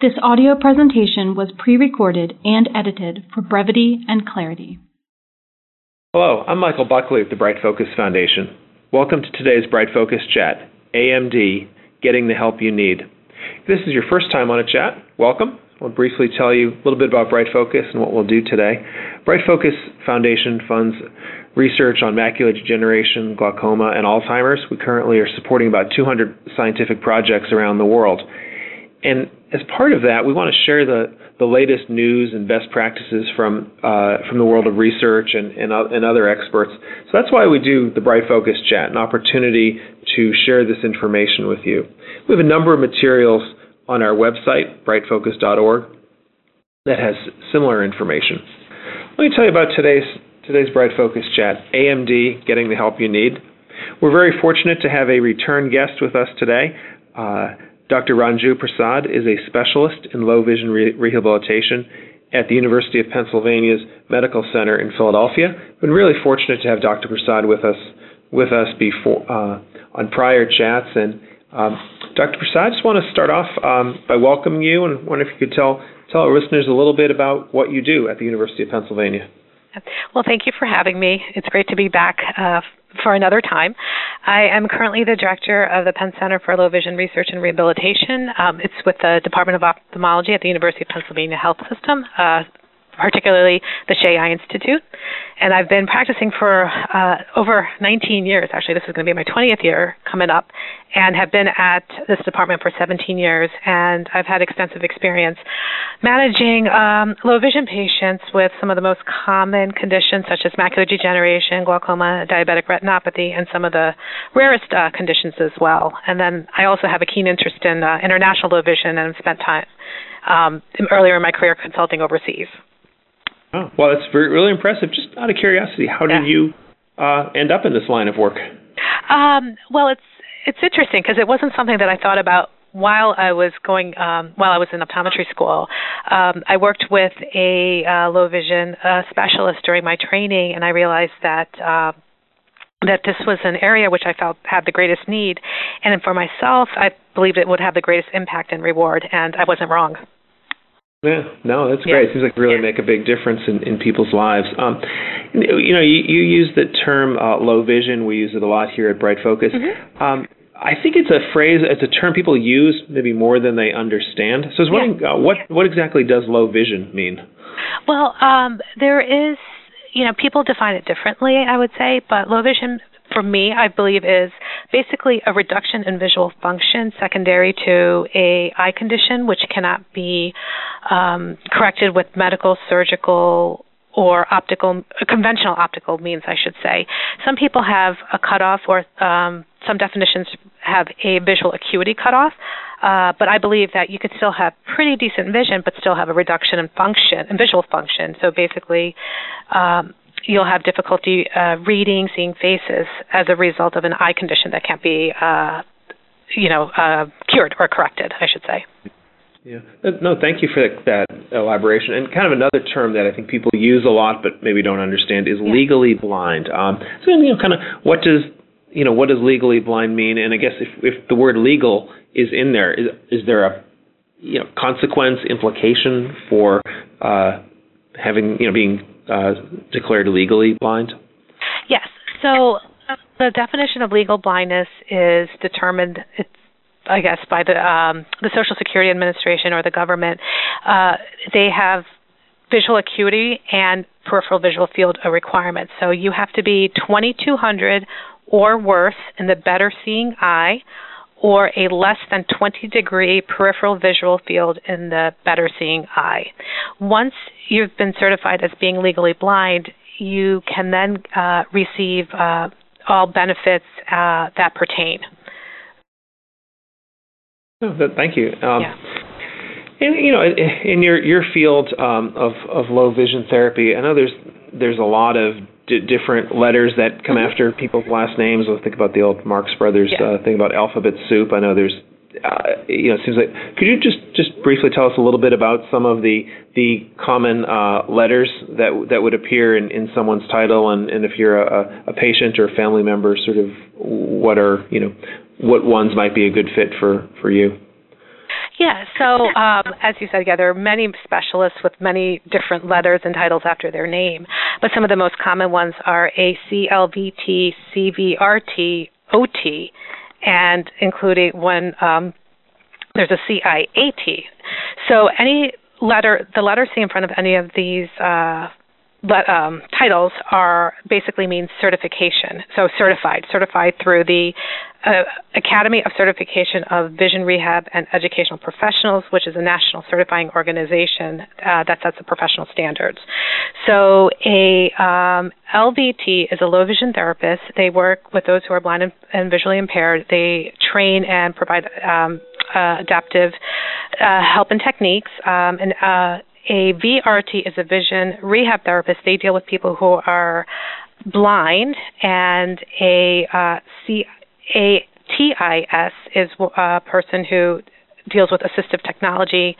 This audio presentation was pre-recorded and edited for brevity and clarity. Hello, I'm Michael Buckley of the Bright Focus Foundation. Welcome to today's Bright Focus Chat, AMD, Getting the Help You Need. If this is your first time on a chat, welcome. I'll briefly tell you a little bit about Bright Focus and what we'll do today. Bright Focus Foundation funds research on macular degeneration, glaucoma, and Alzheimer's. We currently are supporting about 200 scientific projects around the world. And as part of that, we want to share the, the latest news and best practices from uh, from the world of research and, and, and other experts. So that's why we do the Bright Focus Chat, an opportunity to share this information with you. We have a number of materials on our website, brightfocus.org, that has similar information. Let me tell you about today's today's Bright Focus Chat, AMD, getting the help you need. We're very fortunate to have a return guest with us today. Uh, Dr. Ranju Prasad is a specialist in low vision re- rehabilitation at the University of Pennsylvania's Medical Center in Philadelphia. We've been really fortunate to have Dr. Prasad with us with us before uh, on prior chats. And um, Dr. Prasad, I just want to start off um, by welcoming you and wonder if you could tell tell our listeners a little bit about what you do at the University of Pennsylvania. Well, thank you for having me. It's great to be back uh, for another time. I am currently the director of the Penn Center for Low Vision Research and Rehabilitation. Um, it's with the Department of Ophthalmology at the University of Pennsylvania Health System. Uh, particularly the Eye Institute. And I've been practicing for uh, over 19 years. Actually, this is going to be my 20th year coming up, and have been at this department for 17 years. And I've had extensive experience managing um, low vision patients with some of the most common conditions, such as macular degeneration, glaucoma, diabetic retinopathy, and some of the rarest uh, conditions as well. And then I also have a keen interest in uh, international low vision and spent time um, earlier in my career consulting overseas. Oh, well, that's very, really impressive. Just out of curiosity, how did you uh, end up in this line of work? Um, well, it's it's interesting because it wasn't something that I thought about while I was going um, while I was in optometry school. Um, I worked with a uh, low vision uh, specialist during my training, and I realized that. Uh, that this was an area which I felt had the greatest need, and for myself, I believed it would have the greatest impact and reward, and I wasn't wrong. Yeah, no, that's great. Yeah. It seems like really yeah. make a big difference in, in people's lives. Um, you know, you, you use the term uh, low vision. We use it a lot here at Bright Focus. Mm-hmm. Um, I think it's a phrase, it's a term people use maybe more than they understand. So I was wondering, yeah. uh, what what exactly does low vision mean? Well, um, there is, you know, people define it differently. I would say, but low vision for me, I believe, is basically a reduction in visual function secondary to a eye condition, which cannot be um, corrected with medical, surgical, or optical, conventional optical means, I should say. Some people have a cutoff, or um, some definitions have a visual acuity cutoff. Uh, but I believe that you could still have pretty decent vision, but still have a reduction in function, in visual function. So basically, um, you'll have difficulty uh, reading, seeing faces as a result of an eye condition that can't be, uh, you know, uh, cured or corrected, I should say. Yeah. No, thank you for that, that, elaboration. And kind of another term that I think people use a lot but maybe don't understand is yeah. legally blind. Um, so you know, kind of what does you know what does legally blind mean? And I guess if if the word legal is in there, is is there a you know consequence implication for uh, having you know being uh, declared legally blind? Yes. So the definition of legal blindness is determined. It's I guess by the um, the Social Security Administration or the government. Uh, they have visual acuity and peripheral visual field a requirement. So you have to be 2200 or worse in the better seeing eye or a less than 20 degree peripheral visual field in the better seeing eye. Once you've been certified as being legally blind, you can then uh, receive uh, all benefits uh, that pertain. Oh, thank you. Um, yeah. And you know, in your your field um, of of low vision therapy, I know there's there's a lot of d- different letters that come mm-hmm. after people's last names. Let's think about the old Marx Brothers yeah. uh, thing about alphabet soup. I know there's, uh, you know, it seems like. Could you just just briefly tell us a little bit about some of the the common uh, letters that that would appear in, in someone's title, and, and if you're a, a patient or a family member, sort of what are you know what ones might be a good fit for for you? Yeah, so um, as you said, yeah, there are many specialists with many different letters and titles after their name, but some of the most common ones are ACLVT, CVRT, OT, and including one, um, there's a CIAT. So any letter, the letter C in front of any of these uh, but um, titles are basically means certification. So certified, certified through the uh, Academy of Certification of Vision Rehab and Educational Professionals, which is a national certifying organization uh, that sets the professional standards. So a um, LVT is a low vision therapist. They work with those who are blind and, and visually impaired. They train and provide um, uh, adaptive uh, help and techniques. Um, and uh, a VRT is a vision rehab therapist. They deal with people who are blind, and a uh, CATIS is a person who deals with assistive technology,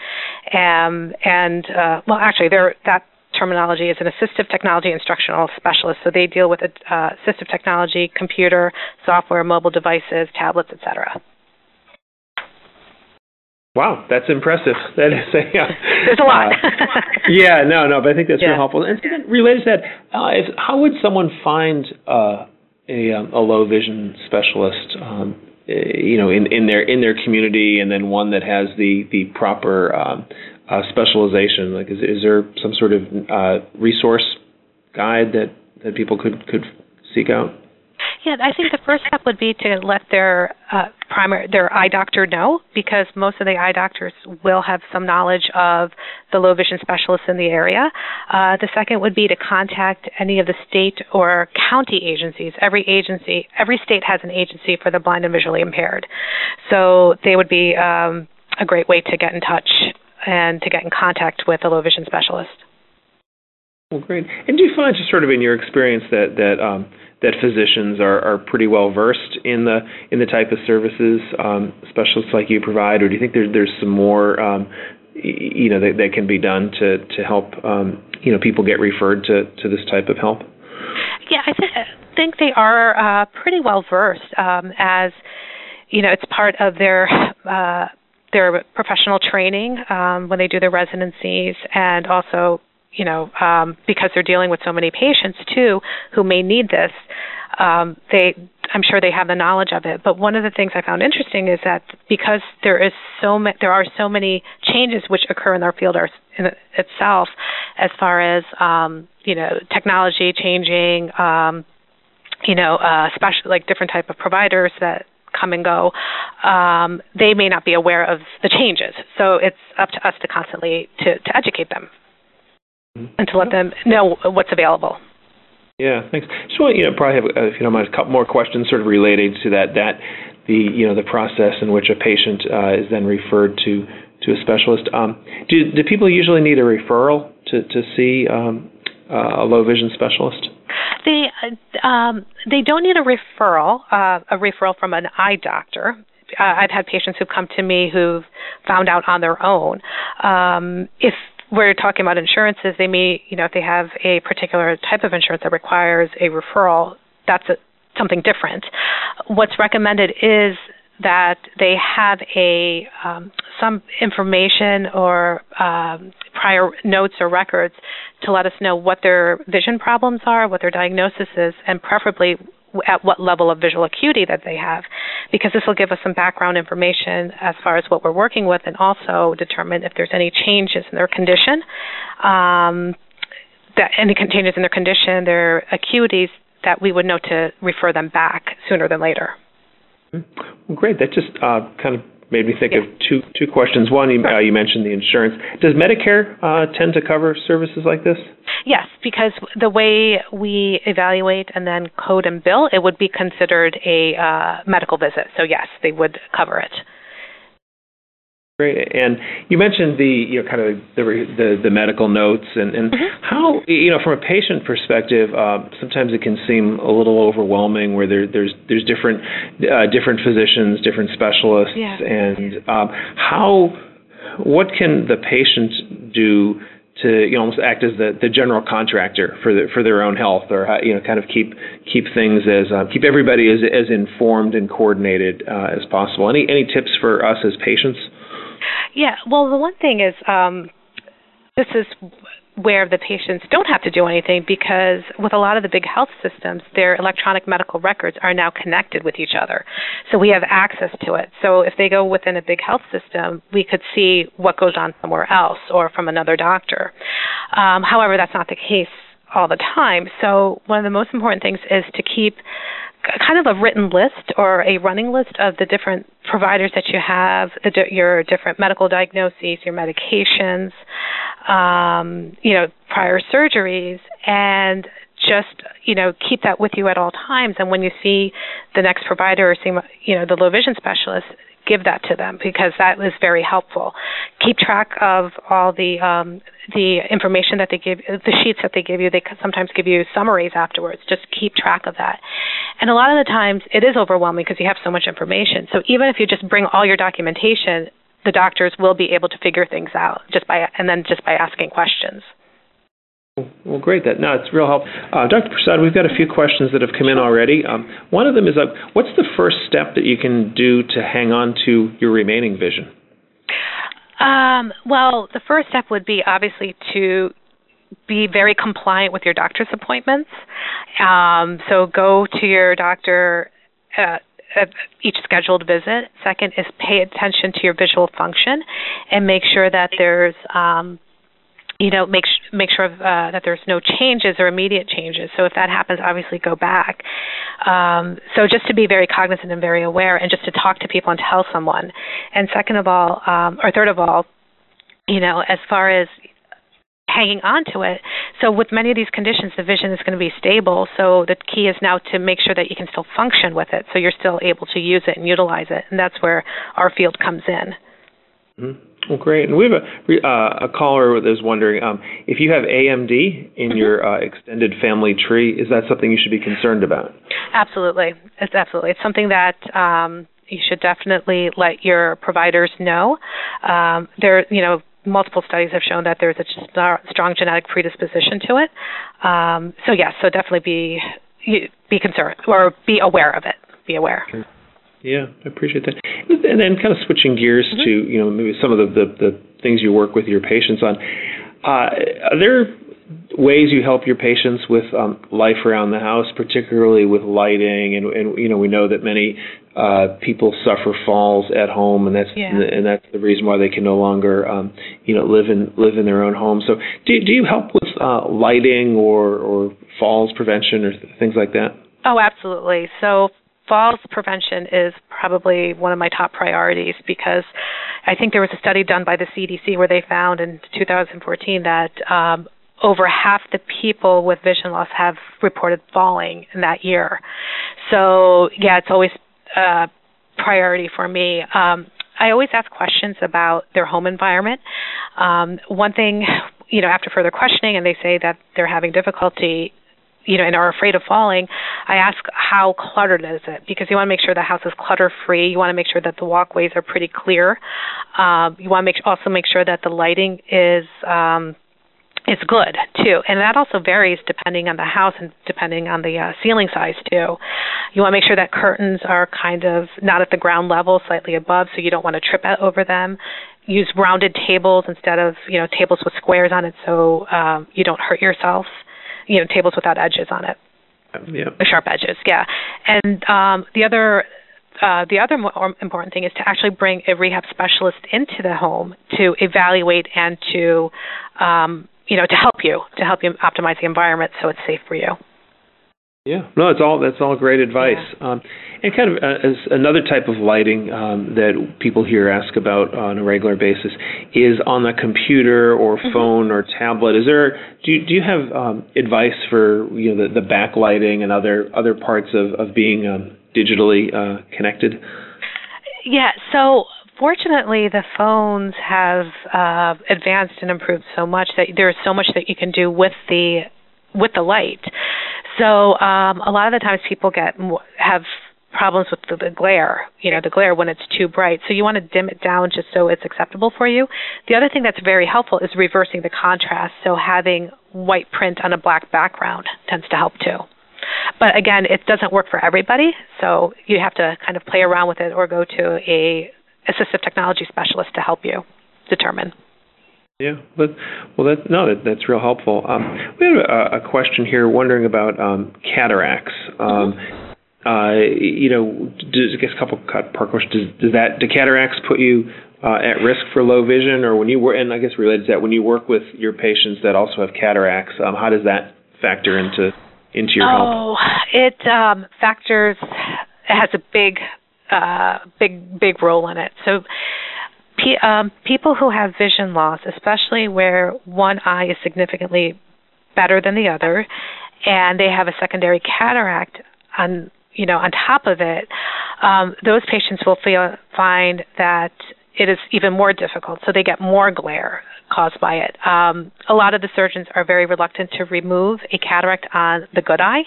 um, and uh, well, actually, that terminology is an assistive technology instructional specialist. So they deal with uh, assistive technology, computer, software, mobile devices, tablets, etc. Wow, that's impressive. That is a, uh, There's a lot. uh, yeah, no, no, but I think that's yeah. really helpful. And related to that, uh, if, how would someone find uh, a, um, a low vision specialist, um, eh, you know, in, in their in their community, and then one that has the the proper um, uh, specialization? Like, is, is there some sort of uh, resource guide that that people could could seek out? Yeah, I think the first step would be to let their uh, primary their eye doctor know because most of the eye doctors will have some knowledge of the low vision specialists in the area. Uh, the second would be to contact any of the state or county agencies. Every agency, every state has an agency for the blind and visually impaired, so they would be um, a great way to get in touch and to get in contact with a low vision specialist. Well, great. And do you find, just sort of in your experience, that that um, that physicians are, are pretty well versed in the in the type of services um, specialists like you provide, or do you think there's there's some more um, you know that, that can be done to to help um, you know people get referred to to this type of help? Yeah, I th- think they are uh, pretty well versed um, as you know it's part of their. Uh, their professional training um, when they do their residencies, and also you know, um, because they're dealing with so many patients too who may need this, um, they I'm sure they have the knowledge of it. But one of the things I found interesting is that because there is so ma- there are so many changes which occur in our field in itself, as far as um, you know technology changing, um, you know, uh, like different type of providers that come and go, um, they may not be aware of the changes. So it's up to us to constantly to, to educate them and to let them know what's available. Yeah, thanks. Just want you know probably have, uh, if you don't mind, a couple more questions sort of related to that. That the you know the process in which a patient uh, is then referred to to a specialist. Um, do do people usually need a referral to to see um, uh, a low vision specialist? They uh, um, they don't need a referral uh, a referral from an eye doctor. Uh, I've had patients who've come to me who've found out on their own. Um, if we're talking about insurances, they may, you know, if they have a particular type of insurance that requires a referral, that's a, something different. What's recommended is that they have a um, some information or um, prior notes or records to let us know what their vision problems are, what their diagnosis is, and preferably at what level of visual acuity that they have, because this will give us some background information as far as what we're working with, and also determine if there's any changes in their condition, um, that any changes in their condition, their acuities, that we would know to refer them back sooner than later. Well, great. That just uh, kind of made me think yeah. of two two questions. One, you, uh, you mentioned the insurance. Does Medicare uh, tend to cover services like this? Yes, because the way we evaluate and then code and bill, it would be considered a uh, medical visit. So yes, they would cover it. Great. And you mentioned the you know kind of the the, the medical notes and and mm-hmm. how you know from a patient perspective, uh, sometimes it can seem a little overwhelming where there there's there's different uh, different physicians, different specialists, yeah. and um, how what can the patient do to you know almost act as the, the general contractor for the, for their own health, or you know kind of keep keep things as uh, keep everybody as as informed and coordinated uh, as possible. Any any tips for us as patients? Yeah, well, the one thing is um, this is where the patients don't have to do anything because with a lot of the big health systems, their electronic medical records are now connected with each other. So we have access to it. So if they go within a big health system, we could see what goes on somewhere else or from another doctor. Um, however, that's not the case all the time. So one of the most important things is to keep kind of a written list or a running list of the different providers that you have, the, your different medical diagnoses, your medications, um, you know, prior surgeries, and just you know keep that with you at all times. And when you see the next provider or see you know the low vision specialist, give that to them because that is very helpful. Keep track of all the um, the information that they give, the sheets that they give you. They sometimes give you summaries afterwards. Just keep track of that. And a lot of the times it is overwhelming because you have so much information. So even if you just bring all your documentation, the doctors will be able to figure things out just by and then just by asking questions. Well, great. That no, it's real help. Uh, Dr. Prasad, we've got a few questions that have come in already. Um, one of them is, uh, what's the first step that you can do to hang on to your remaining vision? Um, well, the first step would be obviously to be very compliant with your doctor's appointments. Um, so go to your doctor uh, at each scheduled visit. Second is pay attention to your visual function and make sure that there's um, you know make make sure uh, that there's no changes or immediate changes. So if that happens, obviously go back. Um, so just to be very cognizant and very aware, and just to talk to people and tell someone. And second of all, um, or third of all, you know, as far as hanging on to it. So with many of these conditions, the vision is going to be stable. So the key is now to make sure that you can still function with it, so you're still able to use it and utilize it, and that's where our field comes in. Mm-hmm. Well, great. And we have a, uh, a caller that is wondering um, if you have AMD in mm-hmm. your uh, extended family tree. Is that something you should be concerned about? Absolutely. It's absolutely. It's something that um, you should definitely let your providers know. Um, there, you know, multiple studies have shown that there's a strong genetic predisposition to it. Um, so yes, so definitely be be concerned or be aware of it. Be aware. Sure. Yeah, I appreciate that. And then kind of switching gears mm-hmm. to you know maybe some of the, the, the things you work with your patients on. Uh, are there ways you help your patients with um, life around the house, particularly with lighting? And, and you know we know that many uh, people suffer falls at home, and that's yeah. and that's the reason why they can no longer um, you know live in live in their own home. So do do you help with uh, lighting or or falls prevention or things like that? Oh, absolutely. So falls prevention is probably one of my top priorities because I think there was a study done by the CDC where they found in 2014 that um, over half the people with vision loss have reported falling in that year. So yeah, it's always a priority for me. Um, I always ask questions about their home environment. Um, one thing, you know, after further questioning, and they say that they're having difficulty you know, and are afraid of falling, I ask how cluttered is it because you want to make sure the house is clutter free. You want to make sure that the walkways are pretty clear. Um, you want to make also make sure that the lighting is um, is good too, and that also varies depending on the house and depending on the uh, ceiling size too. You want to make sure that curtains are kind of not at the ground level, slightly above, so you don't want to trip over them. Use rounded tables instead of you know tables with squares on it, so um, you don't hurt yourself you know tables without edges on it. Yeah. Sharp edges, yeah. And um, the other uh, the other more important thing is to actually bring a rehab specialist into the home to evaluate and to um, you know to help you to help you optimize the environment so it's safe for you. Yeah, no, it's all that's all great advice. Yeah. Um, and kind of uh, as another type of lighting um, that people here ask about on a regular basis is on the computer or mm-hmm. phone or tablet. Is there do you, do you have um, advice for you know the, the backlighting and other other parts of of being um, digitally uh, connected? Yeah, so fortunately the phones have uh, advanced and improved so much that there's so much that you can do with the with the light. So um, a lot of the times people get have problems with the, the glare, you know, the glare when it's too bright. So you want to dim it down just so it's acceptable for you. The other thing that's very helpful is reversing the contrast. So having white print on a black background tends to help too. But again, it doesn't work for everybody, so you have to kind of play around with it or go to a assistive technology specialist to help you determine. Yeah, but well, that no, that, that's real helpful. Um, we have a, a, question here, wondering about um, cataracts. Um, uh, you know, does, I guess a couple part questions. Does, does that do cataracts put you uh, at risk for low vision, or when you work? And I guess related to that, when you work with your patients that also have cataracts, um, how does that factor into into your? Oh, it um, factors. It has a big, uh, big, big role in it. So um, people who have vision loss, especially where one eye is significantly better than the other, and they have a secondary cataract on you know on top of it, um, those patients will feel find that it is even more difficult. So they get more glare caused by it. Um, a lot of the surgeons are very reluctant to remove a cataract on the good eye.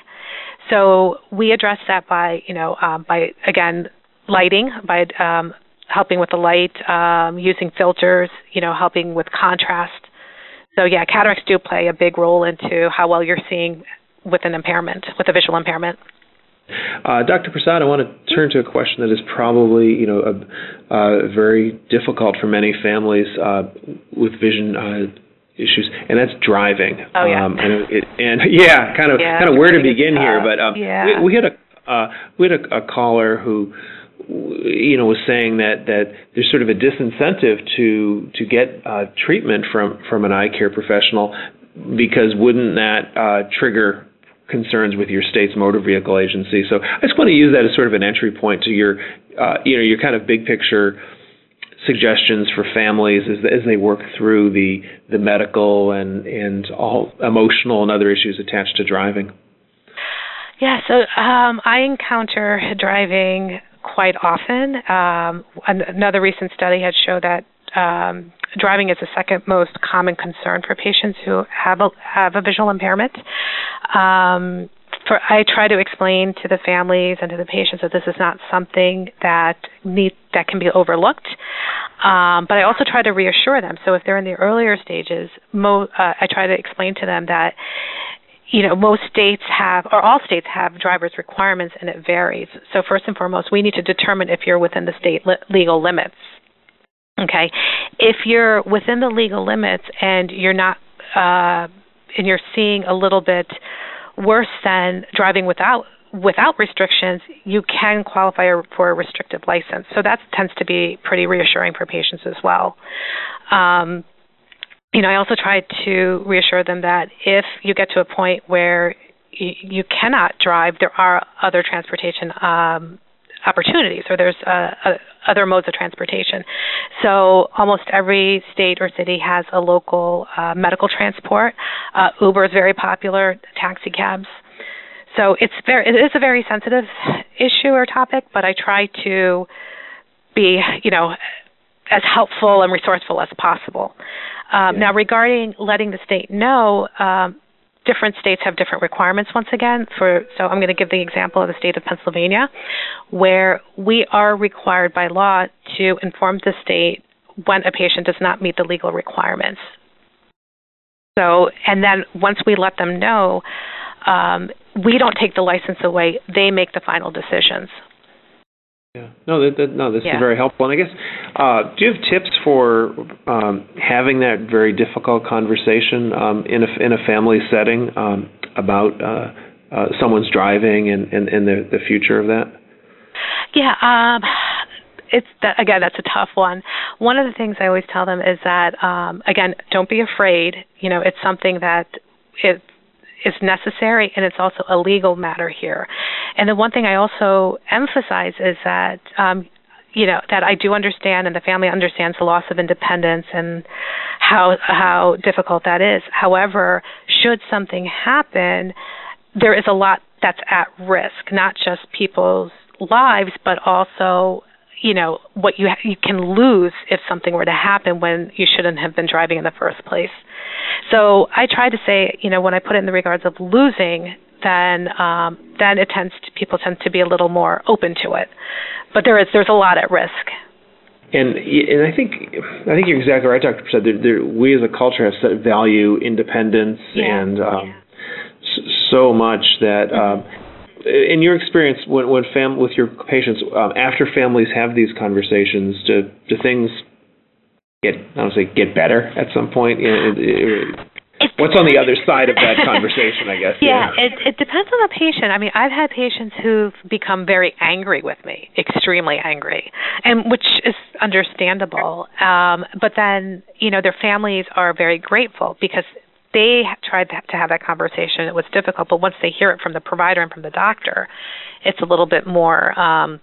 So we address that by you know um, by again lighting by um, helping with the light, um, using filters, you know, helping with contrast. So yeah, cataracts do play a big role into how well you're seeing with an impairment, with a visual impairment. Uh, Dr. Prasad, I want to turn to a question that is probably, you know, a, uh, very difficult for many families uh, with vision uh, issues, and that's driving. Oh yeah. Um, and, it, and yeah, kind of, yeah, kind of where to begin here, but um, yeah. we, we had a uh, we had a, a caller who you know was saying that that there's sort of a disincentive to to get uh, treatment from from an eye care professional because wouldn't that uh, trigger concerns with your state's motor vehicle agency? So I just want to use that as sort of an entry point to your uh, you know your kind of big picture suggestions for families as as they work through the the medical and and all emotional and other issues attached to driving. Yeah, so um, I encounter driving quite often. Um, another recent study had showed that um, driving is the second most common concern for patients who have a have a visual impairment. Um, for I try to explain to the families and to the patients that this is not something that need that can be overlooked. Um, but I also try to reassure them. So if they're in the earlier stages, mo- uh, I try to explain to them that you know, most states have, or all states have driver's requirements, and it varies. So first and foremost, we need to determine if you're within the state li- legal limits. Okay, if you're within the legal limits and you're not, uh, and you're seeing a little bit worse than driving without without restrictions, you can qualify for a restricted license. So that tends to be pretty reassuring for patients as well. Um, you know, I also try to reassure them that if you get to a point where you, cannot drive, there are other transportation um, opportunities, or there's uh, uh, other modes of transportation. So almost every state or city has a local uh, medical transport. Uh, Uber is very popular, taxi cabs. So it's very, it is a very sensitive issue or topic, but I try to be, you know, as helpful and resourceful as possible. Um, yeah. Now, regarding letting the state know, um, different states have different requirements. Once again, for so I'm going to give the example of the state of Pennsylvania, where we are required by law to inform the state when a patient does not meet the legal requirements. So, and then once we let them know, um, we don't take the license away; they make the final decisions. Yeah. No, that, that no, this yeah. is very helpful. And I guess, uh, do you have tips for um, having that very difficult conversation um, in a in a family setting um, about uh, uh, someone's driving and, and, and the the future of that? Yeah. Um, it's that, again that's a tough one. One of the things I always tell them is that um, again, don't be afraid. You know, it's something that it is necessary and it's also a legal matter here. And the one thing I also emphasize is that um, you know that I do understand and the family understands the loss of independence and how how difficult that is. However, should something happen, there is a lot that's at risk, not just people's lives, but also you know what you you can lose if something were to happen when you shouldn't have been driving in the first place. So I try to say, you know, when I put it in the regards of losing, then um, then it tends to, people tend to be a little more open to it. But there is there's a lot at risk. And and I think I think you're exactly right, Dr. Prasad. There, there, we as a culture have set value independence yeah. and um, yeah. so much that. Um, in your experience, when, when fam- with your patients, um, after families have these conversations, do, do things get I don't say get better at some point? You know, it, it, What's on the other side of that conversation, I guess? Yeah, yeah, It, it depends on the patient. I mean, I've had patients who've become very angry with me, extremely angry, and which is understandable. Um, but then, you know, their families are very grateful because they tried to have that conversation. It was difficult, but once they hear it from the provider and from the doctor, it's a little bit more. Um,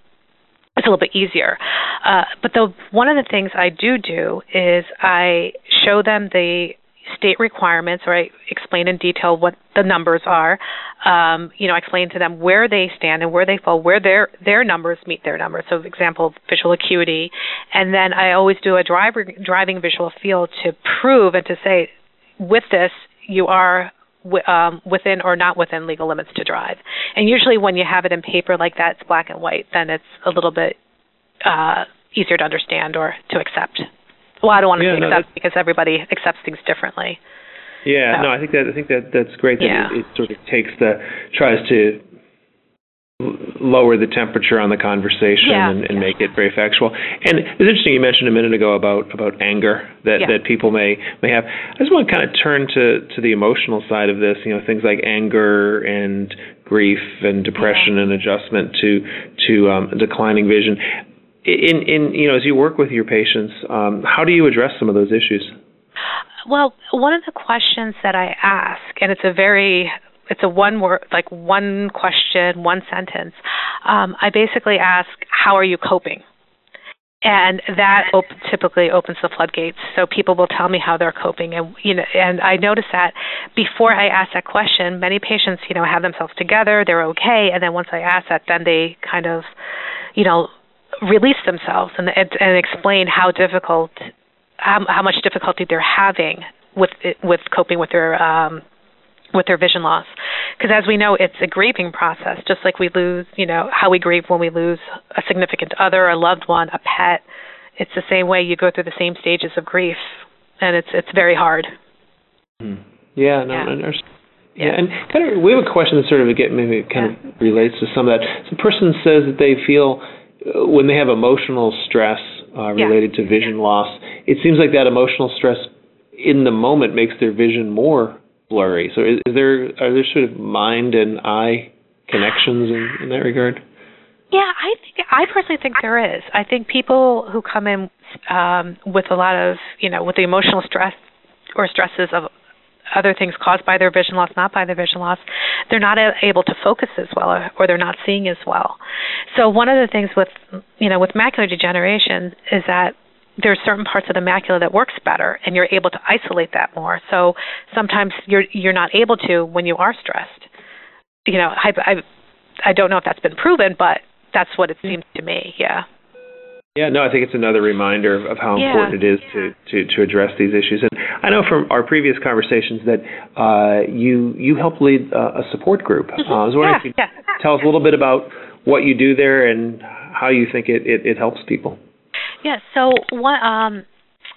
it's a little bit easier. Uh, but the one of the things I do do is I show them the state requirements, or I explain in detail what the numbers are. Um, you know, I explain to them where they stand and where they fall, where their their numbers meet their numbers. So, example, visual acuity, and then I always do a driver driving visual field to prove and to say with this, you are um, within or not within legal limits to drive. And usually, when you have it in paper like that, it's black and white. Then it's a little bit uh, easier to understand or to accept. Well, I don't want to yeah, say no, accept because everybody accepts things differently. Yeah, so. no, I think that I think that that's great that yeah. it, it sort of takes the tries to lower the temperature on the conversation yeah, and, and yeah. make it very factual. And it's interesting you mentioned a minute ago about about anger that yeah. that people may may have. I just want to kind of turn to to the emotional side of this. You know, things like anger and grief and depression and adjustment to to um, declining vision. In in you know, as you work with your patients, um, how do you address some of those issues? Well, one of the questions that I ask, and it's a very it's a one word like one question one sentence. Um, i basically ask how are you coping? And that op- typically opens the floodgates. So people will tell me how they're coping. And you know and i notice that before i ask that question many patients you know have themselves together they're okay. And then once i ask that then they kind of you know release themselves and and, and explain how difficult how, how much difficulty they're having with with coping with their um with their vision loss. Because as we know, it's a grieving process, just like we lose, you know, how we grieve when we lose a significant other, a loved one, a pet. It's the same way you go through the same stages of grief, and it's it's very hard. Mm. Yeah, no, yeah. Yeah, and kind of we have a question that sort of get maybe kind yeah. of relates to some of that. The person says that they feel uh, when they have emotional stress uh, related yeah. to vision loss, it seems like that emotional stress in the moment makes their vision more blurry. So is, is there are there sort of mind and eye connections in, in that regard? Yeah, I think I personally think there is. I think people who come in um, with a lot of you know with the emotional stress or stresses of other things caused by their vision loss, not by their vision loss, they're not able to focus as well, or, or they're not seeing as well. So one of the things with you know with macular degeneration is that there's certain parts of the macula that works better and you're able to isolate that more so sometimes you're you're not able to when you are stressed you know i i, I don't know if that's been proven but that's what it seems to me yeah yeah, no, I think it's another reminder of, of how yeah. important it is to, to, to address these issues. And I know from our previous conversations that uh, you you help lead uh, a support group. Mm-hmm. Uh, I was wondering yeah, if you yeah. tell us a little bit about what you do there and how you think it, it, it helps people. Yeah. So one um,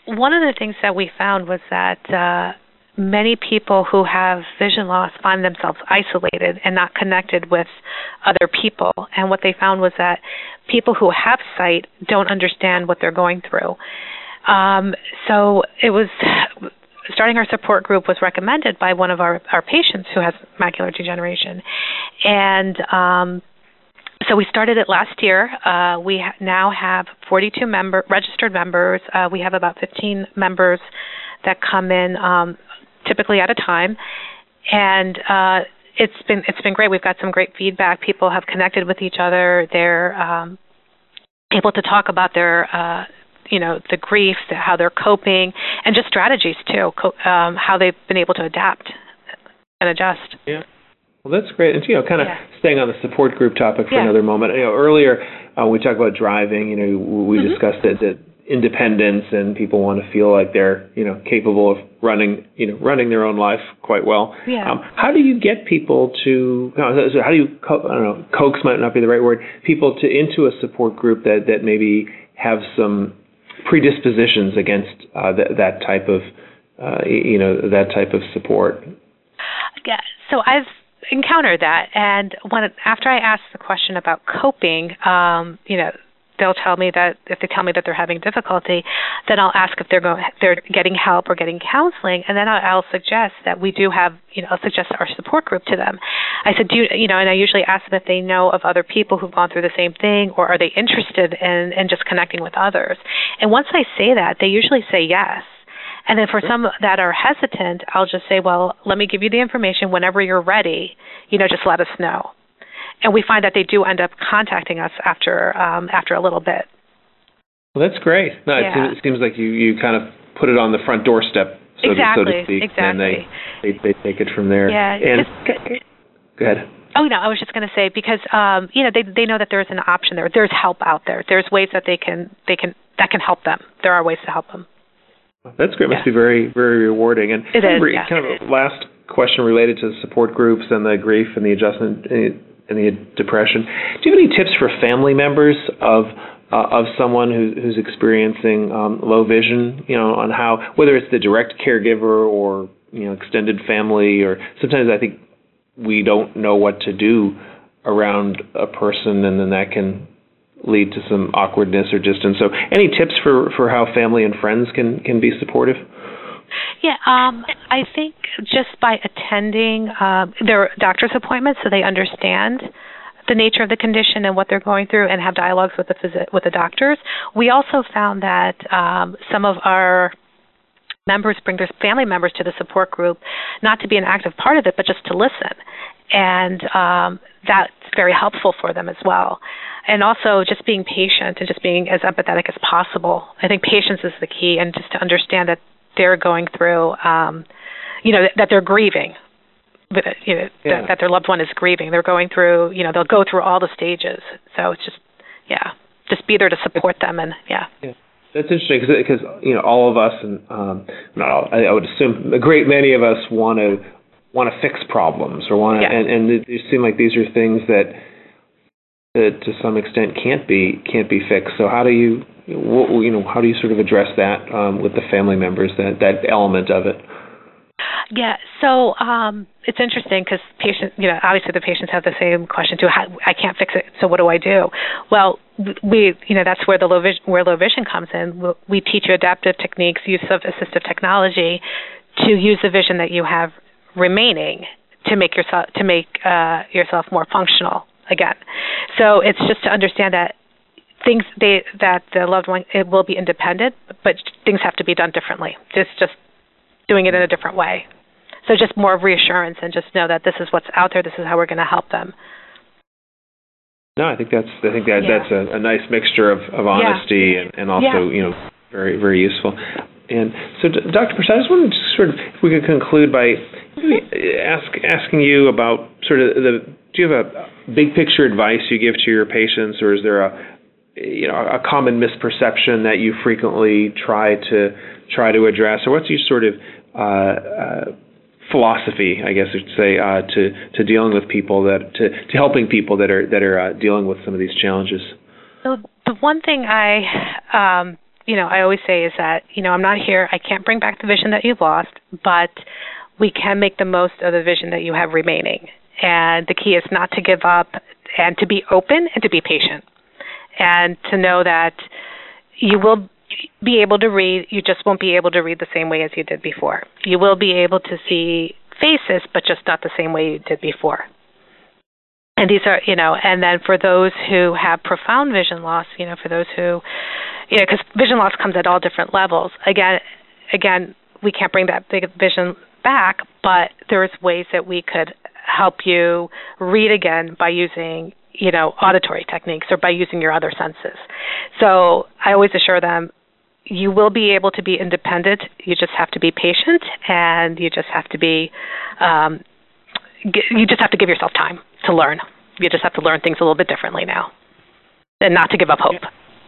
one of the things that we found was that uh, many people who have vision loss find themselves isolated and not connected with other people. And what they found was that people who have sight don't understand what they're going through. Um, so it was starting our support group was recommended by one of our, our patients who has macular degeneration. And um, so we started it last year. Uh, we ha- now have 42 member registered members. Uh, we have about 15 members that come in um, typically at a time, and uh, it's been it's been great. We've got some great feedback. People have connected with each other. They're um, able to talk about their uh, you know the grief, how they're coping, and just strategies too, co- um, how they've been able to adapt and adjust. Yeah. Well, that's great. And you know, kind of yeah. staying on the support group topic for yeah. another moment. You know, earlier uh, we talked about driving. You know, we mm-hmm. discussed that, that independence and people want to feel like they're you know capable of running you know running their own life quite well. Yeah. Um, how do you get people to? you So how do you? Co- I don't know. Coax might not be the right word. People to into a support group that that maybe have some predispositions against uh, that that type of uh, you know that type of support. Yeah. So I've encounter that. And when after I ask the question about coping, um, you know, they'll tell me that if they tell me that they're having difficulty, then I'll ask if they're going they're getting help or getting counseling, and then I'll, I'll suggest that we do have you know I'll suggest our support group to them. I said, do you, you know, and I usually ask them if they know of other people who've gone through the same thing, or are they interested in in just connecting with others. And once I say that, they usually say yes. And then for some that are hesitant, I'll just say, well, let me give you the information whenever you're ready. You know, just let us know and we find that they do end up contacting us after um, after a little bit. Well, that's great. No, yeah. it, seems, like you, you kind of put it on the front doorstep, so, exactly, to, so to speak, exactly. and they, they they take it from there. Yeah. And just, go ahead. Oh no, I was just going to say because um, you know they they know that there's an option there. There's help out there. There's ways that they can they can that can help them. There are ways to help them. That's great. Must yeah. be very very rewarding. And it is. Yeah. Kind of a last question related to the support groups and the grief and the adjustment and the depression. Do you have any tips for family members of uh, of someone who, who's experiencing um, low vision? You know, on how whether it's the direct caregiver or you know extended family, or sometimes I think we don't know what to do around a person, and then that can lead to some awkwardness or distance. So, any tips for for how family and friends can can be supportive? Yeah, um, I think just by attending uh, their doctor's appointments, so they understand the nature of the condition and what they're going through, and have dialogues with the phys- with the doctors. We also found that um, some of our members bring their family members to the support group, not to be an active part of it, but just to listen, and um, that's very helpful for them as well. And also just being patient and just being as empathetic as possible. I think patience is the key, and just to understand that they're going through, um, you know, that, that they're grieving, that, you know, yeah. that, that their loved one is grieving. They're going through, you know, they'll go through all the stages. So it's just, yeah, just be there to support them, and yeah. yeah. That's interesting because you know all of us and um, not all, I, I would assume a great many of us want to want to fix problems or want to yeah. and, and it, it seem like these are things that that to some extent can't be can't be fixed. So how do you you know how do you sort of address that um, with the family members that that element of it? Yeah, so um, it's interesting because patients, you know, obviously the patients have the same question too. How, I can't fix it, so what do I do? Well, we, you know, that's where the low vision, where low vision comes in. We teach you adaptive techniques, use of assistive technology, to use the vision that you have remaining to make yourself to make uh, yourself more functional again. So it's just to understand that things they that the loved one it will be independent, but things have to be done differently. Just just doing it in a different way. So just more reassurance and just know that this is what's out there. This is how we're going to help them. No, I think that's I think that yeah. that's a, a, nice mixture of, of honesty yeah. and, and also yeah. you know very very useful. And so, Dr. Prasad, I just wanted to sort of if we could conclude by mm-hmm. ask asking you about sort of the do you have a big picture advice you give to your patients, or is there a you know a common misperception that you frequently try to try to address, or what's your sort of uh, uh, philosophy, I guess I'd say, uh, to to dealing with people that to, to helping people that are that are uh, dealing with some of these challenges? So the one thing I um, you know I always say is that you know I'm not here. I can't bring back the vision that you've lost, but we can make the most of the vision that you have remaining. And the key is not to give up and to be open and to be patient and to know that you will be able to read, you just won't be able to read the same way as you did before. You will be able to see faces, but just not the same way you did before. And these are, you know, and then for those who have profound vision loss, you know, for those who, you know, because vision loss comes at all different levels. Again, again, we can't bring that big vision back, but there's ways that we could help you read again by using you know auditory techniques or by using your other senses. So i always assure them you will be able to be independent. You just have to be patient and you just have to be um, you just have to give yourself time to learn. You just have to learn things a little bit differently now and not to give up hope.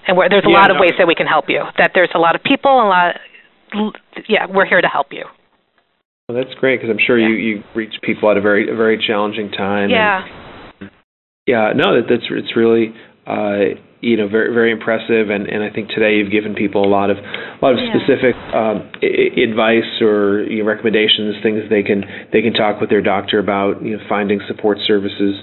And where there's a yeah, lot of no. ways that we can help you that there's a lot of people a lot yeah we're here to help you well, that's great because I'm sure yeah. you you reach people at a very a very challenging time. Yeah. And, yeah. No, that that's it's really uh, you know, very very impressive, and, and I think today you've given people a lot of a lot of Yeah. specific um, I- advice or you know, recommendations, things they can they can talk with their doctor about, you know, finding support services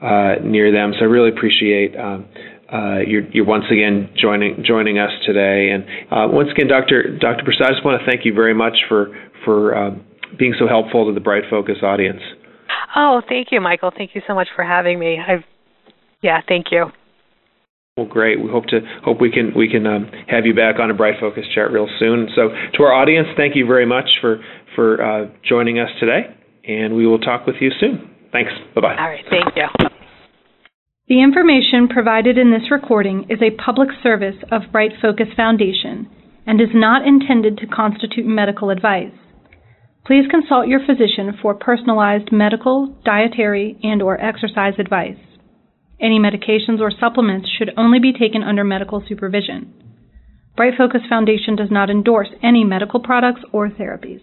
uh, near them. So I really appreciate. Um, uh, you're, you're once again joining joining us today, and uh, once again, Dr. Dr. Prasad, I just want to thank you very much for for um, being so helpful to the Bright Focus audience. Oh, thank you, Michael. Thank you so much for having me. I've yeah, thank you. Well, great. We hope to hope we can we can um, have you back on a Bright Focus chat real soon. So, to our audience, thank you very much for for uh, joining us today, and we will talk with you soon. Thanks. Bye bye. All right, thank you. The information provided in this recording is a public service of Bright Focus Foundation and is not intended to constitute medical advice. Please consult your physician for personalized medical, dietary, and or exercise advice. Any medications or supplements should only be taken under medical supervision. Bright Focus Foundation does not endorse any medical products or therapies.